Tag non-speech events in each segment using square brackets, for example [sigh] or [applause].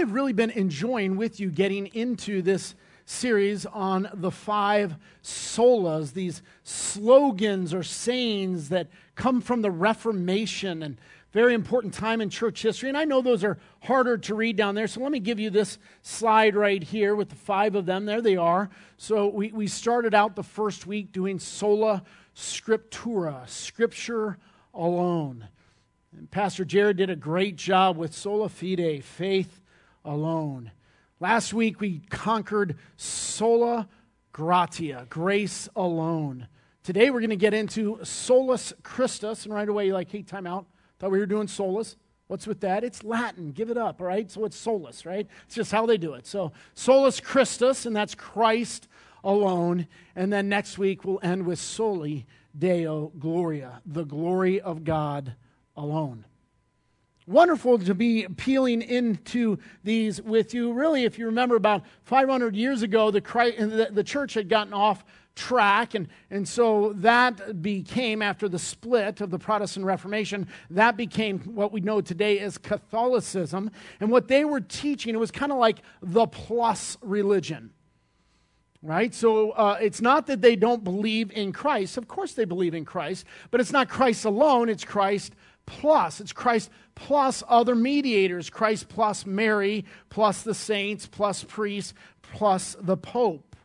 Have really been enjoying with you getting into this series on the five solas, these slogans or sayings that come from the Reformation and very important time in church history. And I know those are harder to read down there, so let me give you this slide right here with the five of them. There they are. So we, we started out the first week doing sola scriptura, scripture alone. And Pastor Jared did a great job with sola fide, faith alone. Last week we conquered sola gratia, grace alone. Today we're going to get into solus Christus, and right away you're like, hey, time out. Thought we were doing solus. What's with that? It's Latin. Give it up, all right? So it's solus, right? It's just how they do it. So solus Christus, and that's Christ alone. And then next week we'll end with soli deo gloria, the glory of God alone wonderful to be peeling into these with you. Really, if you remember, about 500 years ago, the, Christ, the, the church had gotten off track. And, and so that became, after the split of the Protestant Reformation, that became what we know today as Catholicism. And what they were teaching, it was kind of like the plus religion. Right? So uh, it's not that they don't believe in Christ. Of course they believe in Christ, but it's not Christ alone, it's Christ plus. It's Christ plus other mediators Christ plus Mary, plus the saints, plus priests, plus the Pope.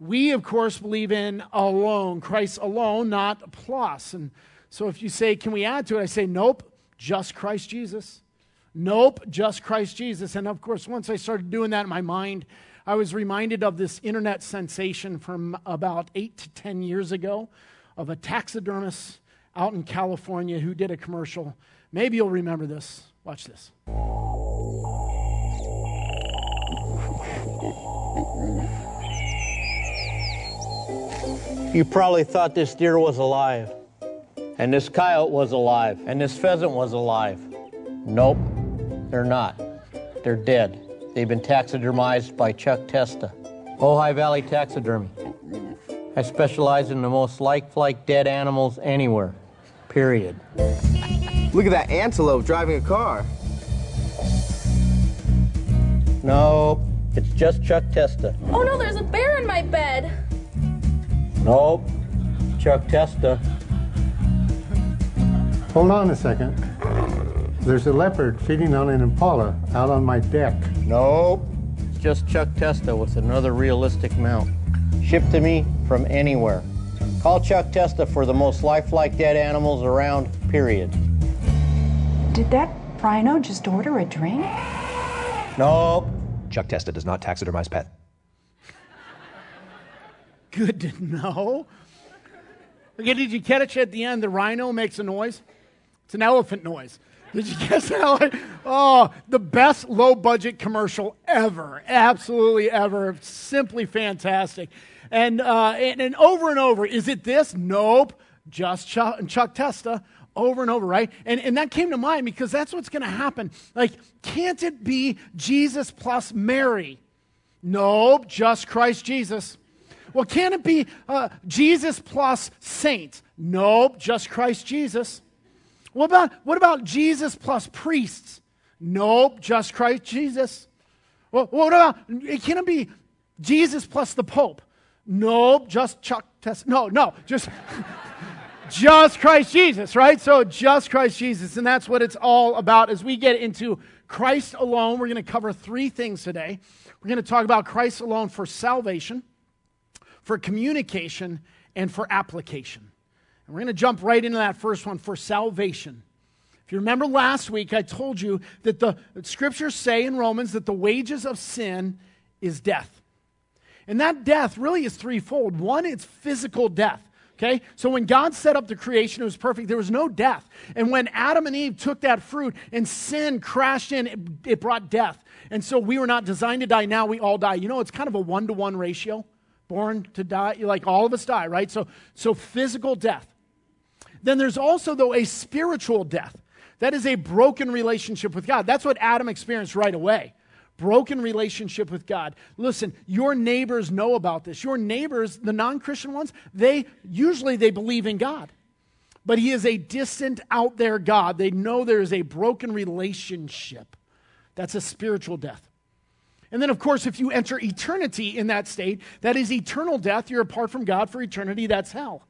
We, of course, believe in alone, Christ alone, not plus. And so if you say, can we add to it? I say, nope, just Christ Jesus. Nope, just Christ Jesus. And of course, once I started doing that in my mind, I was reminded of this internet sensation from about eight to 10 years ago of a taxidermist out in California who did a commercial. Maybe you'll remember this. Watch this. You probably thought this deer was alive, and this coyote was alive, and this pheasant was alive. Nope, they're not. They're dead. They've been taxidermized by Chuck Testa. Ojai Valley Taxidermy. I specialize in the most lifelike dead animals anywhere. Period. Look at that antelope driving a car. Nope, it's just Chuck Testa. Oh no, there's a bear in my bed. Nope, Chuck Testa. Hold on a second. There's a leopard feeding on an impala out on my deck. Nope, it's just Chuck Testa with another realistic mount. Shipped to me from anywhere. Call Chuck Testa for the most lifelike dead animals around, period. Did that rhino just order a drink? Nope. Chuck Testa does not taxidermize pet. [laughs] Good to know. Okay, did you catch at the end? The rhino makes a noise. It's an elephant noise. Did you [laughs] guess that? Oh, the best low budget commercial ever. Absolutely ever. Simply fantastic. And, uh, and, and over and over, is it this? Nope. Just Chuck, Chuck Testa over and over, right? And, and that came to mind because that's what's going to happen. Like, can't it be Jesus plus Mary? Nope, just Christ Jesus. Well, can it be uh, Jesus plus saints? Nope, just Christ Jesus. What about, what about Jesus plus priests? Nope, just Christ Jesus. Well, what about, can it be Jesus plus the Pope? Nope, just Chuck Test. No, no, just just Christ Jesus, right? So just Christ Jesus, and that's what it's all about. As we get into Christ alone, we're going to cover three things today. We're going to talk about Christ alone for salvation, for communication, and for application. And we're going to jump right into that first one for salvation. If you remember last week, I told you that the scriptures say in Romans that the wages of sin is death. And that death really is threefold. One, it's physical death. Okay? So when God set up the creation, it was perfect. There was no death. And when Adam and Eve took that fruit and sin crashed in, it, it brought death. And so we were not designed to die. Now we all die. You know, it's kind of a one to one ratio. Born to die, like all of us die, right? So, so physical death. Then there's also, though, a spiritual death. That is a broken relationship with God. That's what Adam experienced right away broken relationship with God. Listen, your neighbors know about this. Your neighbors, the non-Christian ones, they usually they believe in God. But he is a distant out there God. They know there is a broken relationship That's a spiritual death. And then, of course, if you enter eternity in that state, that is eternal death. You're apart from God for eternity. That's hell.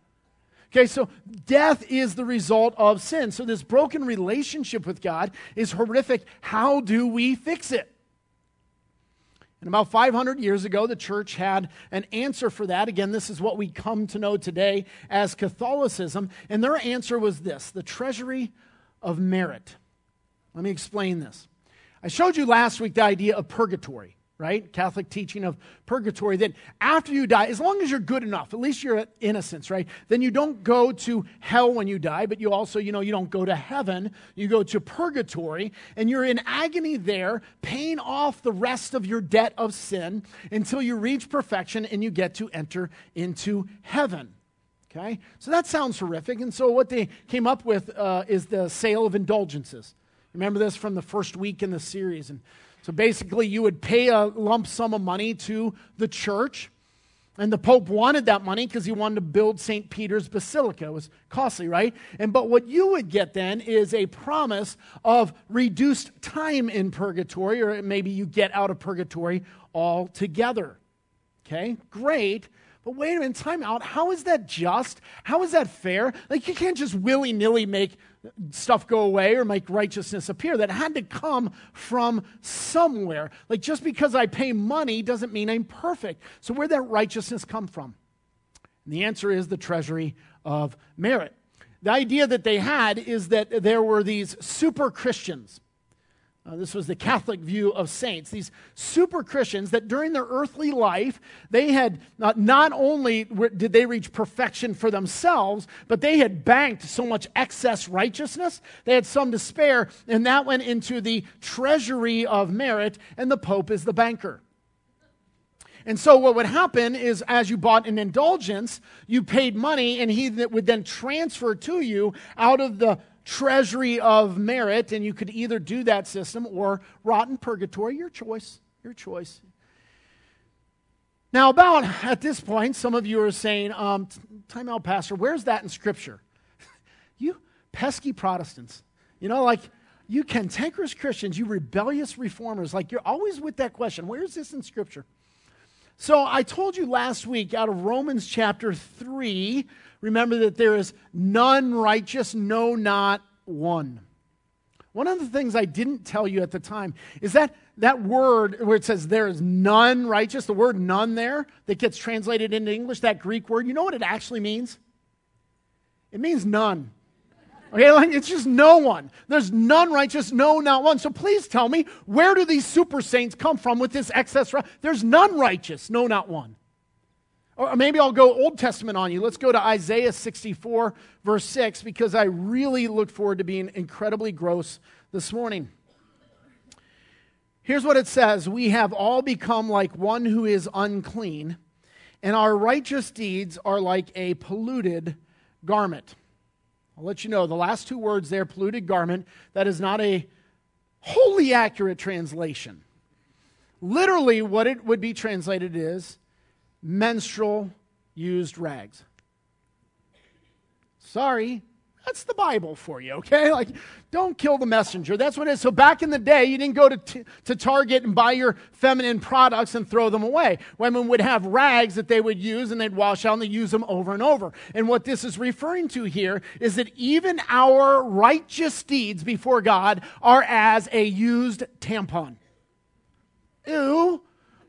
Okay, so death is the result of sin. So this broken relationship with God is horrific. How do we fix it? And about 500 years ago, the church had an answer for that. Again, this is what we come to know today as Catholicism. And their answer was this the treasury of merit. Let me explain this. I showed you last week the idea of purgatory right? Catholic teaching of purgatory that after you die, as long as you're good enough, at least you're innocence, right? Then you don't go to hell when you die, but you also, you know, you don't go to heaven. You go to purgatory, and you're in agony there, paying off the rest of your debt of sin until you reach perfection and you get to enter into heaven. Okay? So that sounds horrific. And so what they came up with uh, is the sale of indulgences. Remember this from the first week in the series. And so basically, you would pay a lump sum of money to the church. And the Pope wanted that money because he wanted to build St. Peter's Basilica. It was costly, right? And but what you would get then is a promise of reduced time in purgatory, or maybe you get out of purgatory altogether. Okay, great. But wait a minute, time out. How is that just? How is that fair? Like, you can't just willy nilly make stuff go away or make righteousness appear. That had to come from somewhere. Like, just because I pay money doesn't mean I'm perfect. So, where'd that righteousness come from? And the answer is the treasury of merit. The idea that they had is that there were these super Christians uh, this was the Catholic view of saints. These super Christians that during their earthly life, they had not, not only did they reach perfection for themselves, but they had banked so much excess righteousness, they had some to spare, and that went into the treasury of merit, and the Pope is the banker. And so, what would happen is, as you bought an indulgence, you paid money, and he would then transfer to you out of the treasury of merit, and you could either do that system or rotten purgatory. Your choice. Your choice. Now, about at this point, some of you are saying, um, time out, Pastor, where's that in Scripture? [laughs] you pesky Protestants. You know, like you cantankerous Christians, you rebellious reformers, like you're always with that question where's this in Scripture? So I told you last week out of Romans chapter 3, remember that there is none righteous, no, not one. One of the things I didn't tell you at the time is that that word where it says there is none righteous, the word none there that gets translated into English, that Greek word, you know what it actually means? It means none. Okay, like it's just no one. There's none righteous, no, not one. So please tell me, where do these super saints come from with this excess? There's none righteous, no, not one. Or maybe I'll go Old Testament on you. Let's go to Isaiah 64, verse 6, because I really look forward to being incredibly gross this morning. Here's what it says We have all become like one who is unclean, and our righteous deeds are like a polluted garment. I'll let you know the last two words there, polluted garment, that is not a wholly accurate translation. Literally, what it would be translated is menstrual used rags. Sorry, that's the Bible for you, okay? [laughs] Like, don't kill the messenger. That's what it is. So, back in the day, you didn't go to, t- to Target and buy your feminine products and throw them away. Women would have rags that they would use and they'd wash out and they'd use them over and over. And what this is referring to here is that even our righteous deeds before God are as a used tampon. Ew,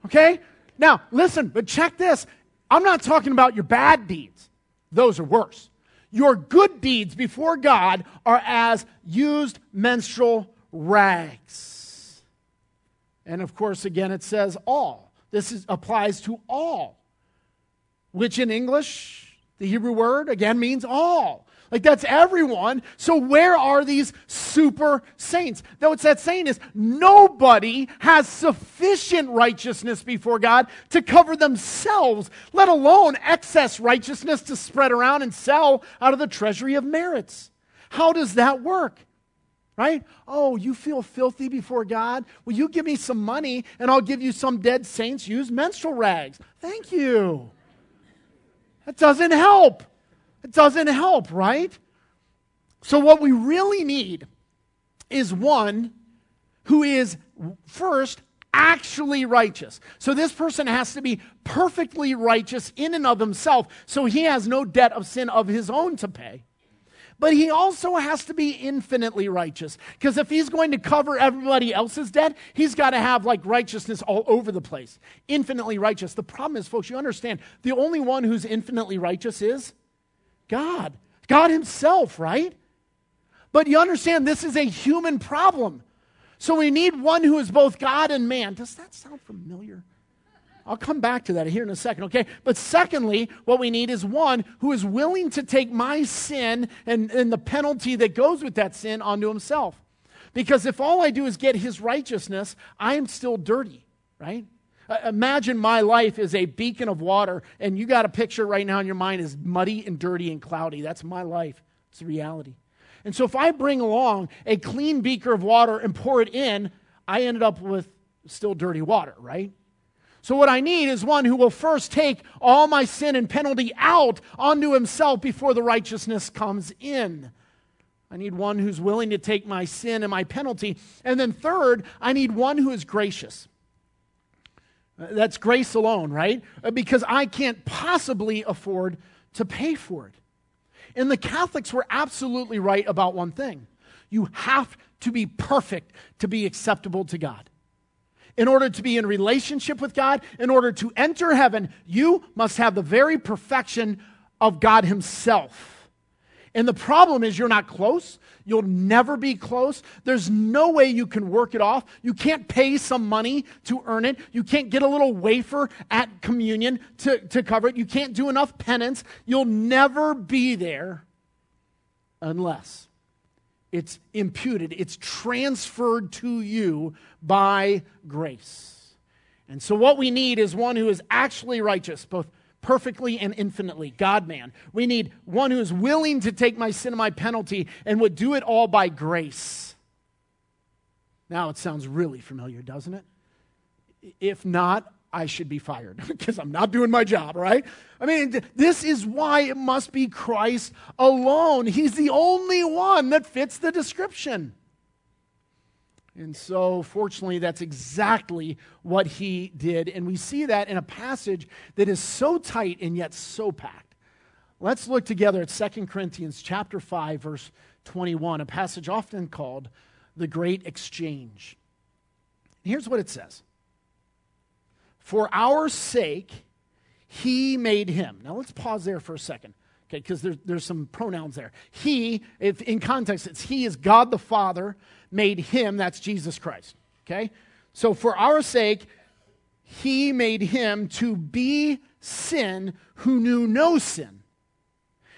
okay? Now, listen, but check this. I'm not talking about your bad deeds, those are worse. Your good deeds before God are as used menstrual rags. And of course, again, it says all. This is, applies to all, which in English, the Hebrew word, again, means all. Like that's everyone. So where are these super saints? Though it's that saying is nobody has sufficient righteousness before God to cover themselves, let alone excess righteousness to spread around and sell out of the treasury of merits. How does that work? Right? Oh, you feel filthy before God? Will you give me some money and I'll give you some dead saints use menstrual rags? Thank you. That doesn't help. It doesn't help, right? So, what we really need is one who is first, actually righteous. So this person has to be perfectly righteous in and of himself, so he has no debt of sin of his own to pay. But he also has to be infinitely righteous. Because if he's going to cover everybody else's debt, he's got to have like righteousness all over the place. Infinitely righteous. The problem is, folks, you understand, the only one who's infinitely righteous is God. God Himself, right? But you understand, this is a human problem. So we need one who is both God and man. Does that sound familiar? I'll come back to that here in a second, okay? But secondly, what we need is one who is willing to take my sin and, and the penalty that goes with that sin onto himself. Because if all I do is get his righteousness, I am still dirty, right? Uh, imagine my life is a beacon of water, and you got a picture right now in your mind is muddy and dirty and cloudy. That's my life. It's the reality. And so if I bring along a clean beaker of water and pour it in, I ended up with still dirty water, right? So, what I need is one who will first take all my sin and penalty out onto himself before the righteousness comes in. I need one who's willing to take my sin and my penalty. And then, third, I need one who is gracious. That's grace alone, right? Uh, because I can't possibly afford to pay for it. And the Catholics were absolutely right about one thing you have to be perfect to be acceptable to God. In order to be in relationship with God, in order to enter heaven, you must have the very perfection of God Himself. And the problem is, you're not close. You'll never be close. There's no way you can work it off. You can't pay some money to earn it. You can't get a little wafer at communion to, to cover it. You can't do enough penance. You'll never be there unless it's imputed, it's transferred to you by grace. And so, what we need is one who is actually righteous, both perfectly and infinitely, God man. We need one who is willing to take my sin and my penalty and would do it all by grace. Now, it sounds really familiar, doesn't it? If not, I should be fired [laughs] because I'm not doing my job, right? I mean, this is why it must be Christ alone. He's the only one that fits the description. And so, fortunately, that's exactly what he did. And we see that in a passage that is so tight and yet so packed. Let's look together at 2 Corinthians chapter 5, verse 21, a passage often called the Great Exchange. Here's what it says for our sake, he made him. Now let's pause there for a second, okay, because there's, there's some pronouns there. He, if in context, it's he is God the Father, made him, that's Jesus Christ, okay? So for our sake, he made him to be sin who knew no sin,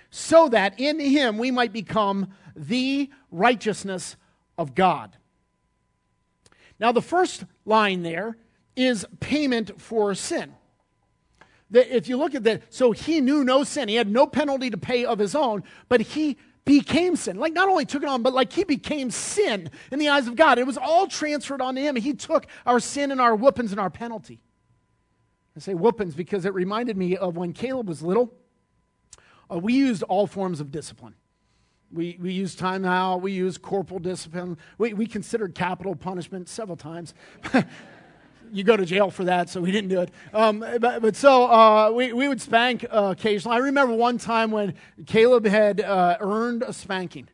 so that in him we might become the righteousness of God. Now, the first line there is payment for sin. That if you look at that, so he knew no sin. He had no penalty to pay of his own, but he became sin. Like not only took it on, but like he became sin in the eyes of God. It was all transferred onto him. He took our sin and our whoopings and our penalty. I say whoopings because it reminded me of when Caleb was little. Uh, we used all forms of discipline. We, we used time out, we used corporal discipline, we, we considered capital punishment several times. [laughs] you go to jail for that, so we didn't do it. Um, but, but, so uh, we, we would spank uh, occasionally. I remember one time when Caleb had uh, earned a spanking.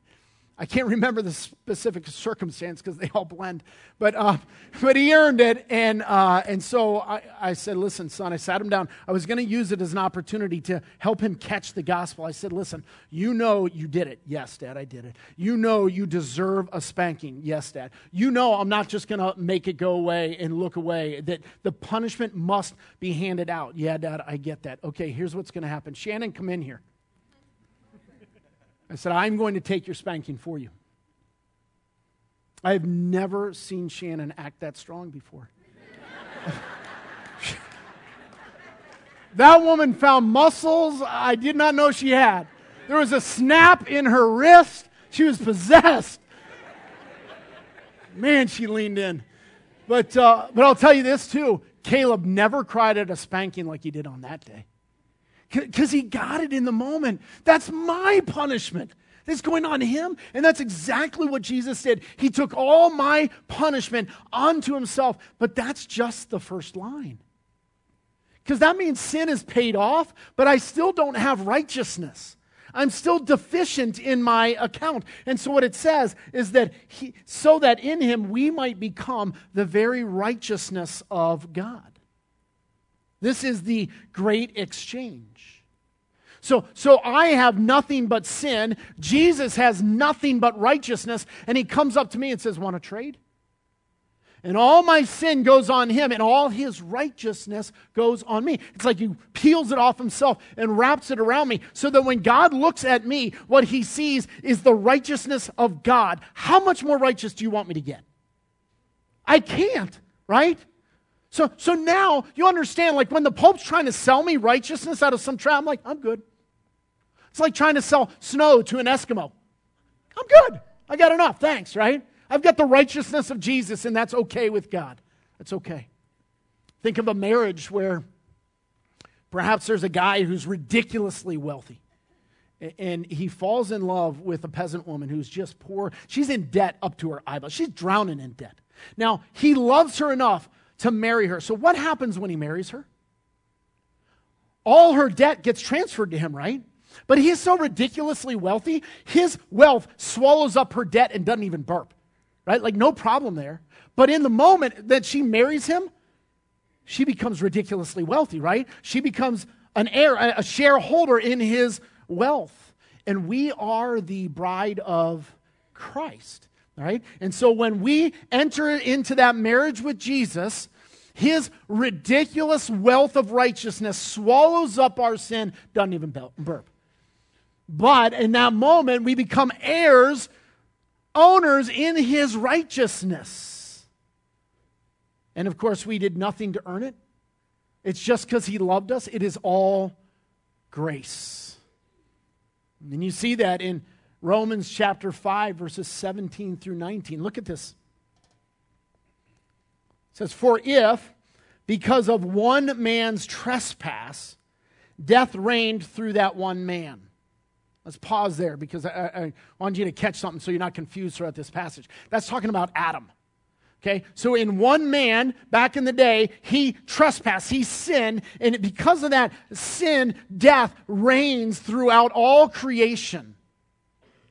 I can't remember the specific circumstance because they all blend, but, uh, but he earned it. And, uh, and so I, I said, Listen, son, I sat him down. I was going to use it as an opportunity to help him catch the gospel. I said, Listen, you know you did it. Yes, Dad, I did it. You know you deserve a spanking. Yes, Dad. You know I'm not just going to make it go away and look away, that the punishment must be handed out. Yeah, Dad, I get that. Okay, here's what's going to happen. Shannon, come in here. I said, I'm going to take your spanking for you. I've never seen Shannon act that strong before. [laughs] that woman found muscles I did not know she had. There was a snap in her wrist. She was possessed. Man, she leaned in. But, uh, but I'll tell you this too Caleb never cried at a spanking like he did on that day because he got it in the moment. That's my punishment. That's going on him. And that's exactly what Jesus did. He took all my punishment onto himself. But that's just the first line. Because that means sin is paid off, but I still don't have righteousness. I'm still deficient in my account. And so what it says is that he, so that in him we might become the very righteousness of God. This is the great exchange. So, so I have nothing but sin. Jesus has nothing but righteousness. And he comes up to me and says, Want to trade? And all my sin goes on him, and all his righteousness goes on me. It's like he peels it off himself and wraps it around me so that when God looks at me, what he sees is the righteousness of God. How much more righteous do you want me to get? I can't, right? So, so now you understand, like when the Pope's trying to sell me righteousness out of some trap, I'm like, I'm good. It's like trying to sell snow to an Eskimo. I'm good. I got enough. Thanks, right? I've got the righteousness of Jesus, and that's okay with God. That's okay. Think of a marriage where perhaps there's a guy who's ridiculously wealthy and he falls in love with a peasant woman who's just poor. She's in debt up to her eyeballs. She's drowning in debt. Now, he loves her enough to marry her. So, what happens when he marries her? All her debt gets transferred to him, right? But he is so ridiculously wealthy, his wealth swallows up her debt and doesn't even burp right? Like, no problem there. But in the moment that she marries him, she becomes ridiculously wealthy, right? She becomes an heir, a shareholder in his wealth. And we are the bride of Christ, right? And so when we enter into that marriage with Jesus, his ridiculous wealth of righteousness swallows up our sin, doesn't even burp. But in that moment, we become heirs owners in his righteousness. And of course, we did nothing to earn it. It's just because he loved us. It is all grace. And you see that in Romans chapter 5, verses 17 through 19. Look at this. It says, For if, because of one man's trespass, death reigned through that one man. Let's pause there because I, I, want you to catch something so you're not confused throughout this passage. That's talking about Adam. Okay, so in one man back in the day, he trespassed, he sinned, and because of that sin, death reigns throughout all creation.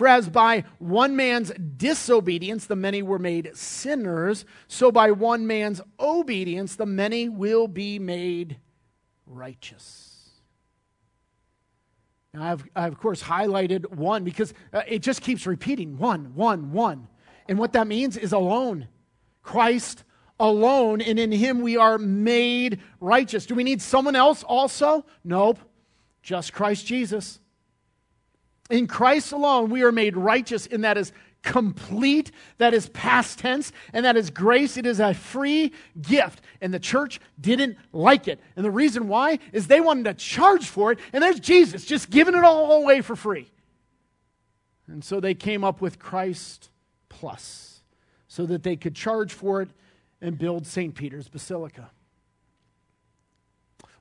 For as by one man's disobedience the many were made sinners, so by one man's obedience the many will be made righteous. Now, I've, I've of course highlighted one because uh, it just keeps repeating one, one, one. And what that means is alone. Christ alone, and in him we are made righteous. Do we need someone else also? Nope. Just Christ Jesus. In Christ alone, we are made righteous, and that is complete, that is past tense, and that is grace. It is a free gift. And the church didn't like it. And the reason why is they wanted to charge for it, and there's Jesus just giving it all away for free. And so they came up with Christ Plus so that they could charge for it and build St. Peter's Basilica.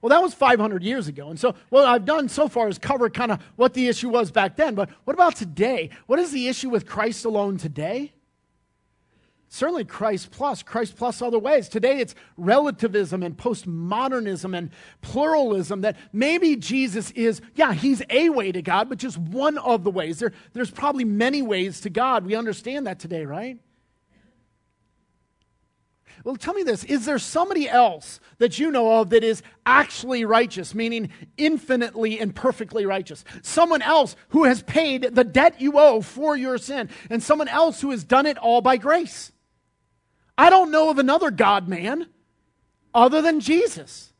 Well, that was 500 years ago. And so, what I've done so far is cover kind of what the issue was back then. But what about today? What is the issue with Christ alone today? Certainly Christ plus, Christ plus other ways. Today it's relativism and postmodernism and pluralism that maybe Jesus is, yeah, he's a way to God, but just one of the ways. There, there's probably many ways to God. We understand that today, right? Well, tell me this is there somebody else that you know of that is actually righteous, meaning infinitely and perfectly righteous? Someone else who has paid the debt you owe for your sin, and someone else who has done it all by grace? I don't know of another God man other than Jesus.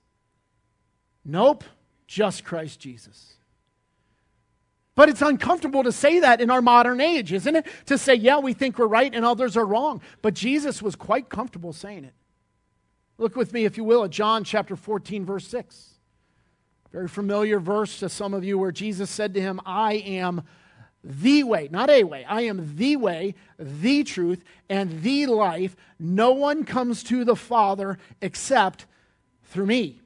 Nope, just Christ Jesus. But it's uncomfortable to say that in our modern age, isn't it? To say, yeah, we think we're right and others are wrong. But Jesus was quite comfortable saying it. Look with me, if you will, at John chapter 14, verse 6. Very familiar verse to some of you where Jesus said to him, I am the way, not a way. I am the way, the truth, and the life. No one comes to the Father except through me.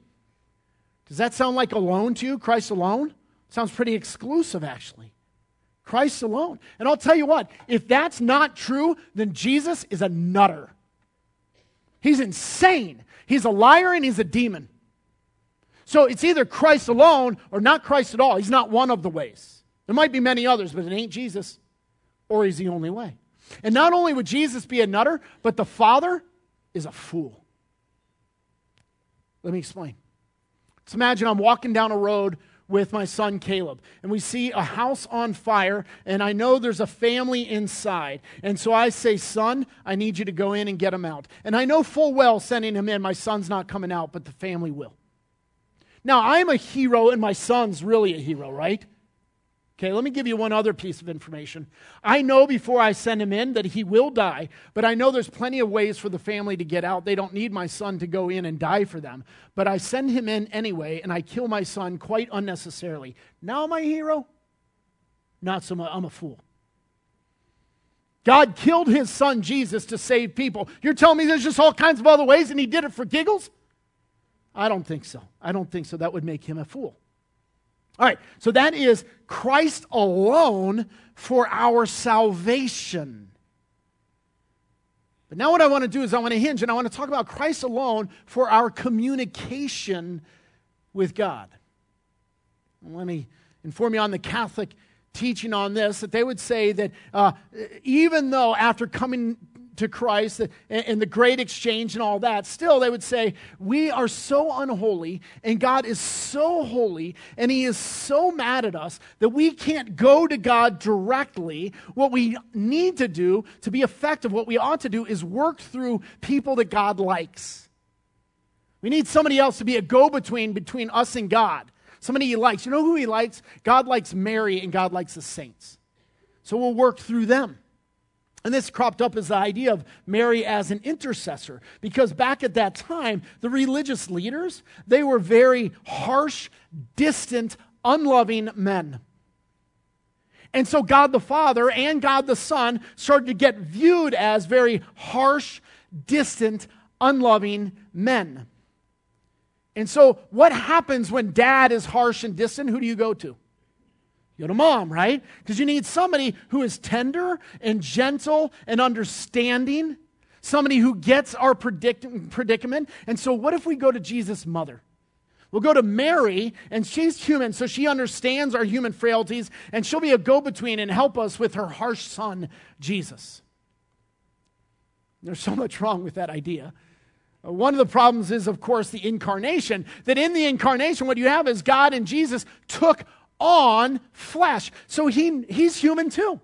Does that sound like alone to you? Christ alone? Sounds pretty exclusive, actually. Christ alone. And I'll tell you what, if that's not true, then Jesus is a nutter. He's insane. He's a liar and he's a demon. So it's either Christ alone or not Christ at all. He's not one of the ways. There might be many others, but it ain't Jesus, or he's the only way. And not only would Jesus be a nutter, but the Father is a fool. Let me explain. Let's imagine I'm walking down a road with my son Caleb, and we see a house on fire, and I know there's a family inside. And so I say, Son, I need you to go in and get him out. And I know full well sending him in, my son's not coming out, but the family will. Now, I'm a hero, and my son's really a hero, right? Okay, let me give you one other piece of information. I know before I send him in that he will die, but I know there's plenty of ways for the family to get out. They don't need my son to go in and die for them. But I send him in anyway, and I kill my son quite unnecessarily. Now, am I a hero? Not so much. I'm a fool. God killed his son Jesus to save people. You're telling me there's just all kinds of other ways, and he did it for giggles? I don't think so. I don't think so. That would make him a fool. All right, so that is Christ alone for our salvation. But now, what I want to do is I want to hinge and I want to talk about Christ alone for our communication with God. Let me inform you on the Catholic teaching on this that they would say that uh, even though after coming to Christ and the great exchange and all that, still they would say, We are so unholy and God is so holy and He is so mad at us that we can't go to God directly. What we need to do to be effective, what we ought to do is work through people that God likes. We need somebody else to be a go between between us and God. Somebody he likes. You know who he likes? God likes Mary and God likes the saints. So we'll work through them. And this cropped up as the idea of Mary as an intercessor because back at that time, the religious leaders, they were very harsh, distant, unloving men. And so God the Father and God the Son started to get viewed as very harsh, distant, unloving men. And so, what happens when dad is harsh and distant? Who do you go to? You go to mom, right? Because you need somebody who is tender and gentle and understanding, somebody who gets our predic- predicament. And so, what if we go to Jesus' mother? We'll go to Mary, and she's human, so she understands our human frailties, and she'll be a go between and help us with her harsh son, Jesus. There's so much wrong with that idea. Uh, one of the problems is, of course, the incarnation. That in the incarnation, what you have is God and Jesus took on flesh. So he, he's human too.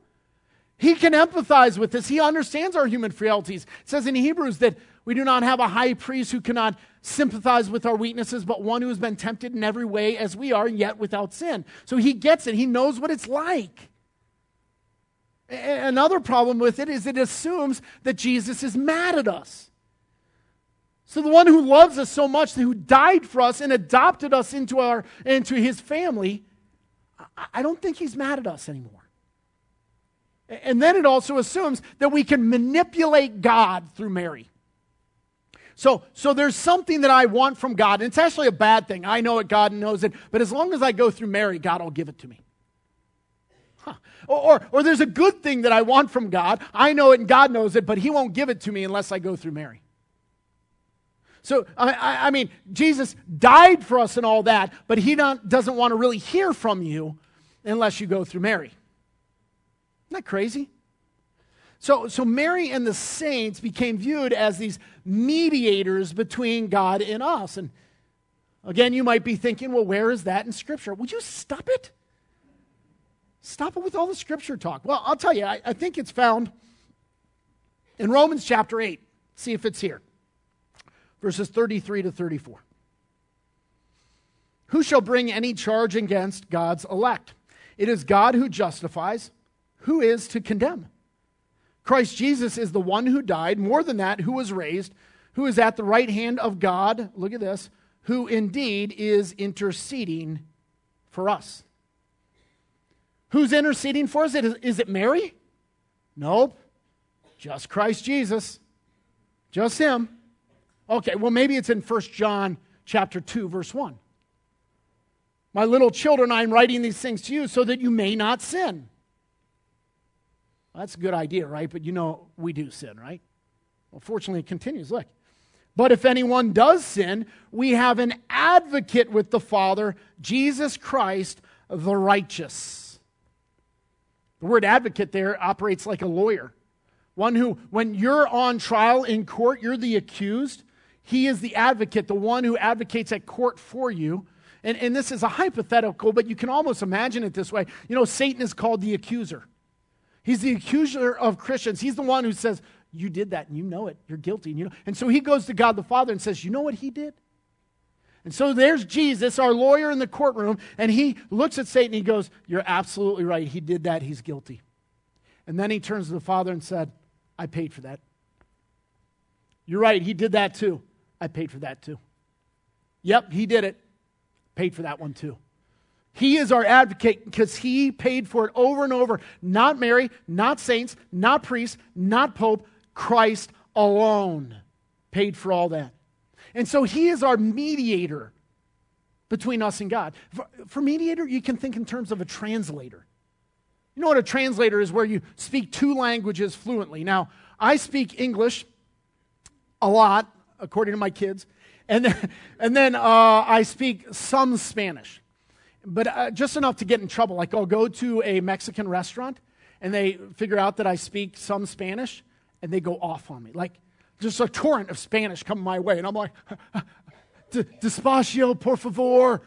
He can empathize with this. He understands our human frailties. It says in Hebrews that we do not have a high priest who cannot sympathize with our weaknesses, but one who has been tempted in every way as we are, yet without sin. So he gets it. He knows what it's like. Another problem with it is it assumes that Jesus is mad at us. So the one who loves us so much, who died for us and adopted us into, our, into his family, I don't think he's mad at us anymore. And then it also assumes that we can manipulate God through Mary. So, so there's something that I want from God, and it's actually a bad thing. I know it, God knows it, but as long as I go through Mary, God will give it to me. Huh. Or, or, or there's a good thing that I want from God. I know it and God knows it, but He won't give it to me unless I go through Mary. So, I, I mean, Jesus died for us and all that, but he not, doesn't want to really hear from you unless you go through Mary. Isn't that crazy? So, so Mary and the saints became viewed as these mediators between God and us. And again, you might be thinking, well, where is that in Scripture? Would you stop it? Stop it with all the Scripture talk. Well, I'll tell you, I, I think it's found in Romans chapter 8. See if it's here verses 33 to 34. Who shall bring any charge against God's elect? It is God who justifies. Who is to condemn? Christ Jesus is the one who died, more than that, who was raised, who is at the right hand of God. Look at this, who indeed is interceding for us. Who's interceding for us? Is it Mary? Nope. Just Christ Jesus. Just him. Okay, well maybe it's in 1 John chapter 2 verse 1. My little children, I am writing these things to you so that you may not sin. Well, that's a good idea, right? But you know we do sin, right? Well, fortunately, it continues. Look. But if anyone does sin, we have an advocate with the Father, Jesus Christ, the righteous. The word advocate there operates like a lawyer. One who, when you're on trial in court, you're the accused. He is the advocate, the one who advocates at court for you. And, and this is a hypothetical, but you can almost imagine it this way. You know, Satan is called the accuser. He's the accuser of Christians. He's the one who says, You did that and you know it. You're guilty. And, you know. and so he goes to God the Father and says, You know what he did? And so there's Jesus, our lawyer in the courtroom, and he looks at Satan he goes, You're absolutely right. He did that. He's guilty. And then he turns to the Father and said, I paid for that. You're right. He did that too. I paid for that too. Yep, he did it. Paid for that one too. He is our advocate because he paid for it over and over. Not Mary, not saints, not priests, not Pope, Christ alone paid for all that. And so he is our mediator between us and God. For, for, mediator, you can think in terms of a translator. You know what a translator is, where you speak two languages fluently. Now, I speak English a lot, according to my kids, and then, and then uh, I speak some Spanish but uh, just enough to get in trouble. Like I'll go to a Mexican restaurant and they figure out that I speak some Spanish and they go off on me. Like just a torrent of Spanish coming my way. And I'm like, [laughs] despacio, por favor.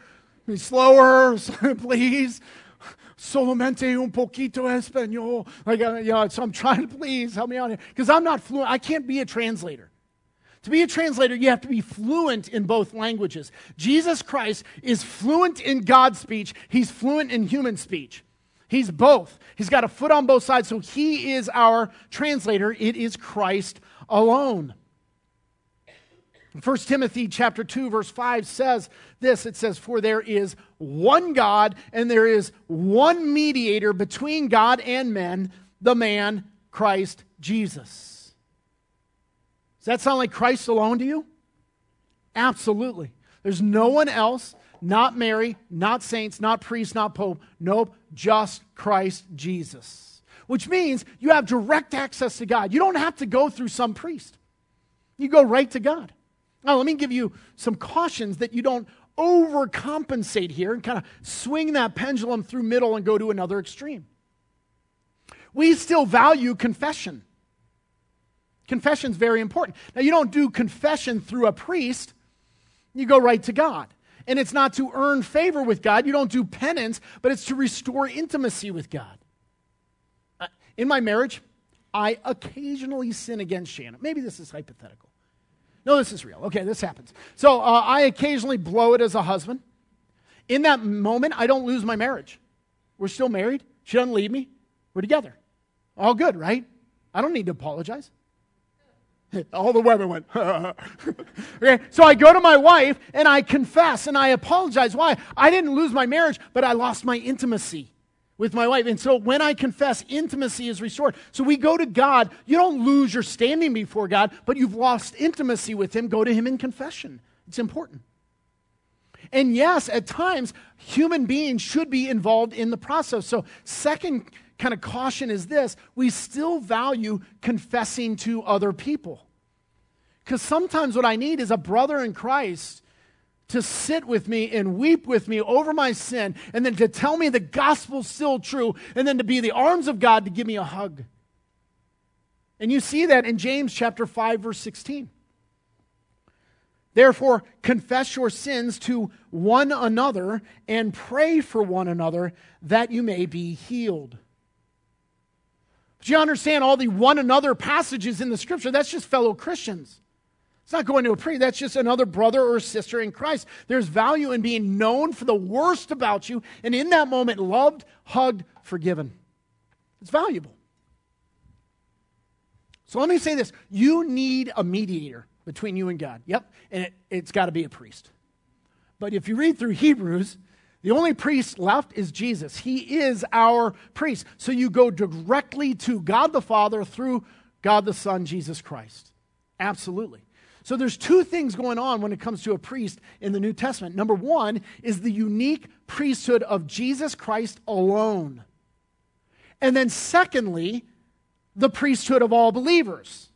Slower, [laughs] please. Solamente un poquito español. Like, uh, yeah, so I'm trying to please help me out here. Because I'm not fluent. I can't be a translator. To be a translator, you have to be fluent in both languages. Jesus Christ is fluent in God's speech, he's fluent in human speech. He's both. He's got a foot on both sides, so he is our translator. It is Christ alone. 1 Timothy chapter 2 verse 5 says this it says for there is one God and there is one mediator between God and men the man Christ Jesus. Does that sound like Christ alone to you? Absolutely. There's no one else, not Mary, not saints, not priests, not pope. Nope, just Christ Jesus. Which means you have direct access to God. You don't have to go through some priest. You go right to God. Now, let me give you some cautions that you don't overcompensate here and kind of swing that pendulum through middle and go to another extreme. We still value confession. Confession is very important. Now, you don't do confession through a priest, you go right to God. And it's not to earn favor with God. You don't do penance, but it's to restore intimacy with God. Uh, in my marriage, I occasionally sin against Shannon. Maybe this is hypothetical. No, this is real. Okay, this happens. So uh, I occasionally blow it as a husband. In that moment, I don't lose my marriage. We're still married. She doesn't leave me. We're together. All good, right? I don't need to apologize. [laughs] All the women went, [laughs] okay, so I go to my wife and I confess and I apologize. Why? I didn't lose my marriage, but I lost my intimacy with my wife. And so when I confess, intimacy is restored. So we go to God. You don't lose your standing before God, but you've lost intimacy with Him. Go to Him in confession. It's important. And yes, at times, human beings should be involved in the process. So, second kind of caution is this we still value confessing to other people. Because sometimes what I need is a brother in Christ to sit with me and weep with me over my sin, and then to tell me the gospel's still true, and then to be the arms of God to give me a hug. And you see that in James chapter 5 verse 16. Therefore, confess your sins to one another and pray for one another that you may be healed. Do you understand all the one another passages in the scripture? That's just fellow Christians. It's not going to a priest. That's just another brother or sister in Christ. There's value in being known for the worst about you, and in that moment, loved, hugged, forgiven. It's valuable. So let me say this you need a mediator between you and God. Yep, and it, it's got to be a priest. But if you read through Hebrews, the only priest left is Jesus. He is our priest. So you go directly to God the Father through God the Son, Jesus Christ. Absolutely. So there's two things going on when it comes to a priest in the New Testament. Number one is the unique priesthood of Jesus Christ alone. And then, secondly, the priesthood of all believers.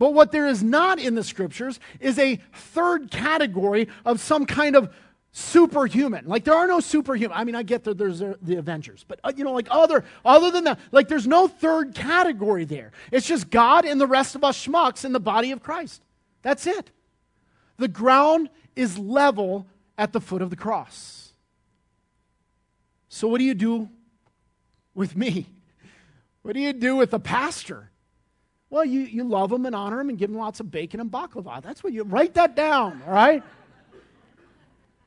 But what there is not in the scriptures is a third category of some kind of superhuman. Like there are no superhuman. I mean, I get that there's the Avengers, but uh, you know, like other other than that, like there's no third category there. It's just God and the rest of us schmucks in the body of Christ. That's it. The ground is level at the foot of the cross. So what do you do with me? What do you do with the pastor? Well, you, you love him and honor him and give him lots of bacon and baklava. That's what you write that down, all right?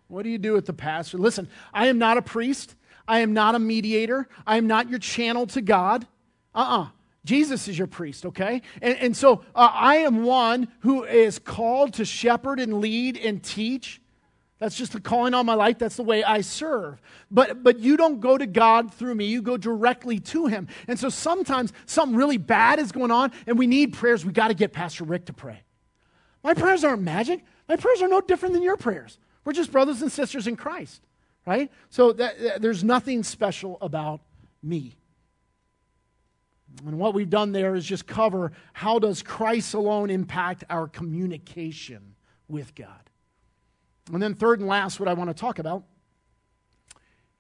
What do you do with the pastor? Listen, I am not a priest. I am not a mediator. I am not your channel to God. Uh uh-uh. uh Jesus is your priest, okay? And, and so uh, I am one who is called to shepherd and lead and teach. That's just the calling on my life. That's the way I serve. But, but you don't go to God through me, you go directly to Him. And so sometimes something really bad is going on and we need prayers. We got to get Pastor Rick to pray. My prayers aren't magic, my prayers are no different than your prayers. We're just brothers and sisters in Christ, right? So that, that, there's nothing special about me. And what we've done there is just cover how does Christ alone impact our communication with God. And then, third and last, what I want to talk about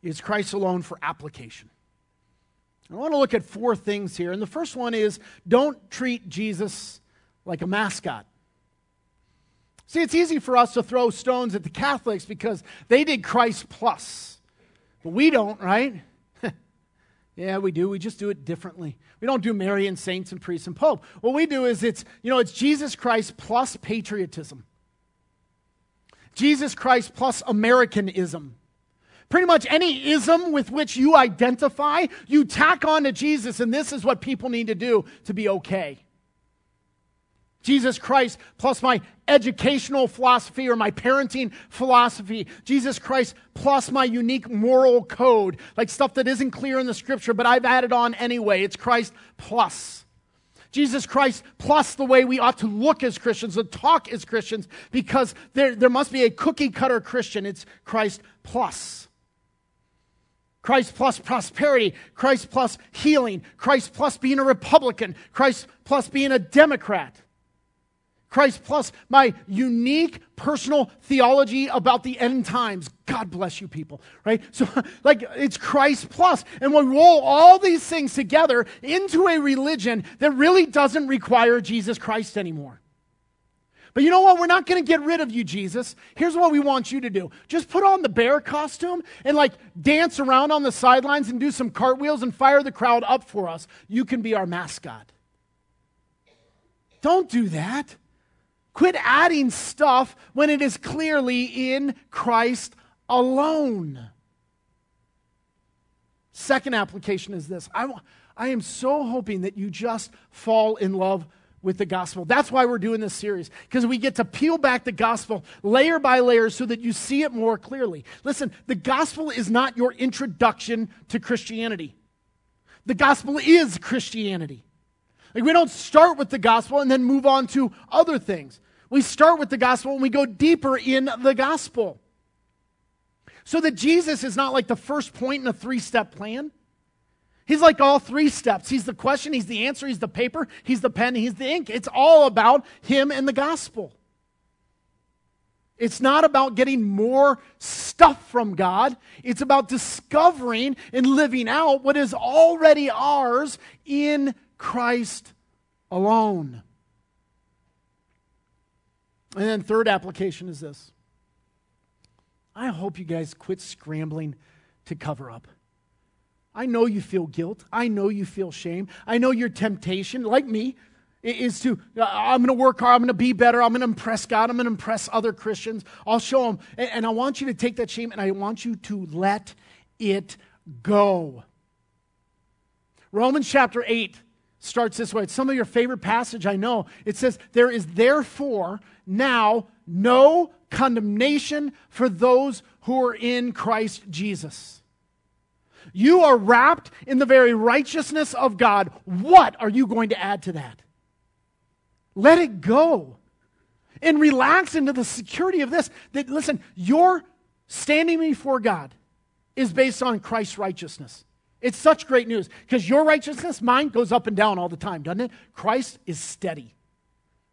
is Christ alone for application. I want to look at four things here. And the first one is don't treat Jesus like a mascot. See, it's easy for us to throw stones at the Catholics because they did Christ plus. But we don't, right? [laughs] yeah, we do. We just do it differently. We don't do Mary and saints and priests and pope. What we do is it's, you know, it's Jesus Christ plus patriotism. Jesus Christ plus Americanism. Pretty much any ism with which you identify, you tack on to Jesus, and this is what people need to do to be okay. Jesus Christ plus my educational philosophy or my parenting philosophy. Jesus Christ plus my unique moral code, like stuff that isn't clear in the scripture, but I've added on anyway. It's Christ plus. Jesus Christ plus the way we ought to look as Christians and talk as Christians because there, there must be a cookie cutter Christian. It's Christ plus. Christ plus prosperity, Christ plus healing, Christ plus being a Republican, Christ plus being a Democrat. Christ plus my unique personal theology about the end times. God bless you, people, right? [laughs] So, like, it's Christ plus. And we roll all these things together into a religion that really doesn't require Jesus Christ anymore. But you know what? We're not going to get rid of you, Jesus. Here's what we want you to do just put on the bear costume and, like, dance around on the sidelines and do some cartwheels and fire the crowd up for us. You can be our mascot. Don't do that. Quit adding stuff when it is clearly in Christ alone. Second application is this I, I am so hoping that you just fall in love with the gospel. That's why we're doing this series, because we get to peel back the gospel layer by layer so that you see it more clearly. Listen, the gospel is not your introduction to Christianity, the gospel is Christianity. Like, we don't start with the gospel and then move on to other things. We start with the gospel and we go deeper in the gospel. So that Jesus is not like the first point in a three step plan. He's like all three steps. He's the question, he's the answer, he's the paper, he's the pen, he's the ink. It's all about him and the gospel. It's not about getting more stuff from God. It's about discovering and living out what is already ours in Christ alone. And then, third application is this I hope you guys quit scrambling to cover up. I know you feel guilt. I know you feel shame. I know your temptation, like me, is to, uh, I'm going to work hard, I'm going to be better, I'm going to impress God, I'm going to impress other Christians. I'll show them. And, and I want you to take that shame and I want you to let it go. Romans chapter 8 starts this way. It's some of your favorite passage, I know. It says, There is therefore now no condemnation for those who are in Christ Jesus. You are wrapped in the very righteousness of God. What are you going to add to that? Let it go. And relax into the security of this. That, listen, your standing before God is based on Christ's righteousness. It's such great news because your righteousness, mine, goes up and down all the time, doesn't it? Christ is steady,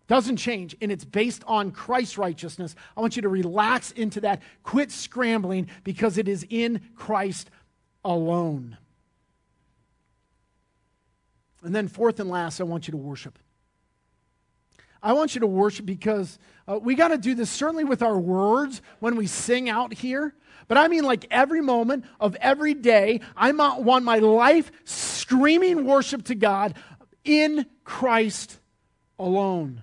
doesn't change, and it's based on Christ's righteousness. I want you to relax into that. Quit scrambling because it is in Christ alone. And then, fourth and last, I want you to worship. I want you to worship because uh, we got to do this certainly with our words when we sing out here. But I mean, like every moment of every day, I want my life screaming worship to God in Christ alone.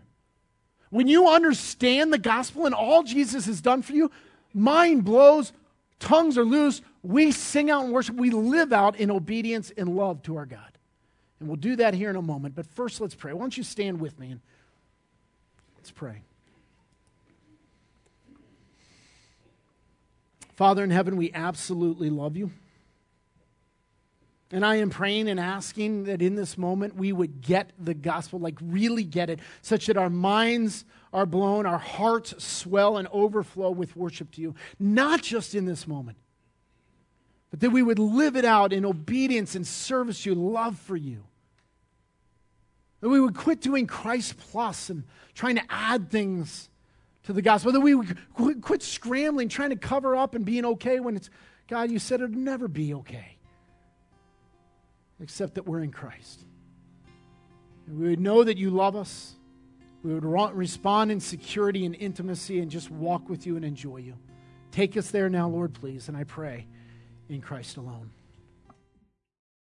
When you understand the gospel and all Jesus has done for you, mind blows, tongues are loose. We sing out and worship. We live out in obedience and love to our God. And we'll do that here in a moment. But first, let's pray. Why don't you stand with me let's pray. Father in heaven, we absolutely love you. And I am praying and asking that in this moment we would get the gospel, like really get it, such that our minds are blown, our hearts swell and overflow with worship to you. Not just in this moment, but that we would live it out in obedience and service to you, love for you. That we would quit doing Christ plus and trying to add things to the gospel. That we would quit scrambling, trying to cover up and being okay when it's, God, you said it would never be okay. Except that we're in Christ. And we would know that you love us. We would respond in security and intimacy and just walk with you and enjoy you. Take us there now, Lord, please. And I pray in Christ alone.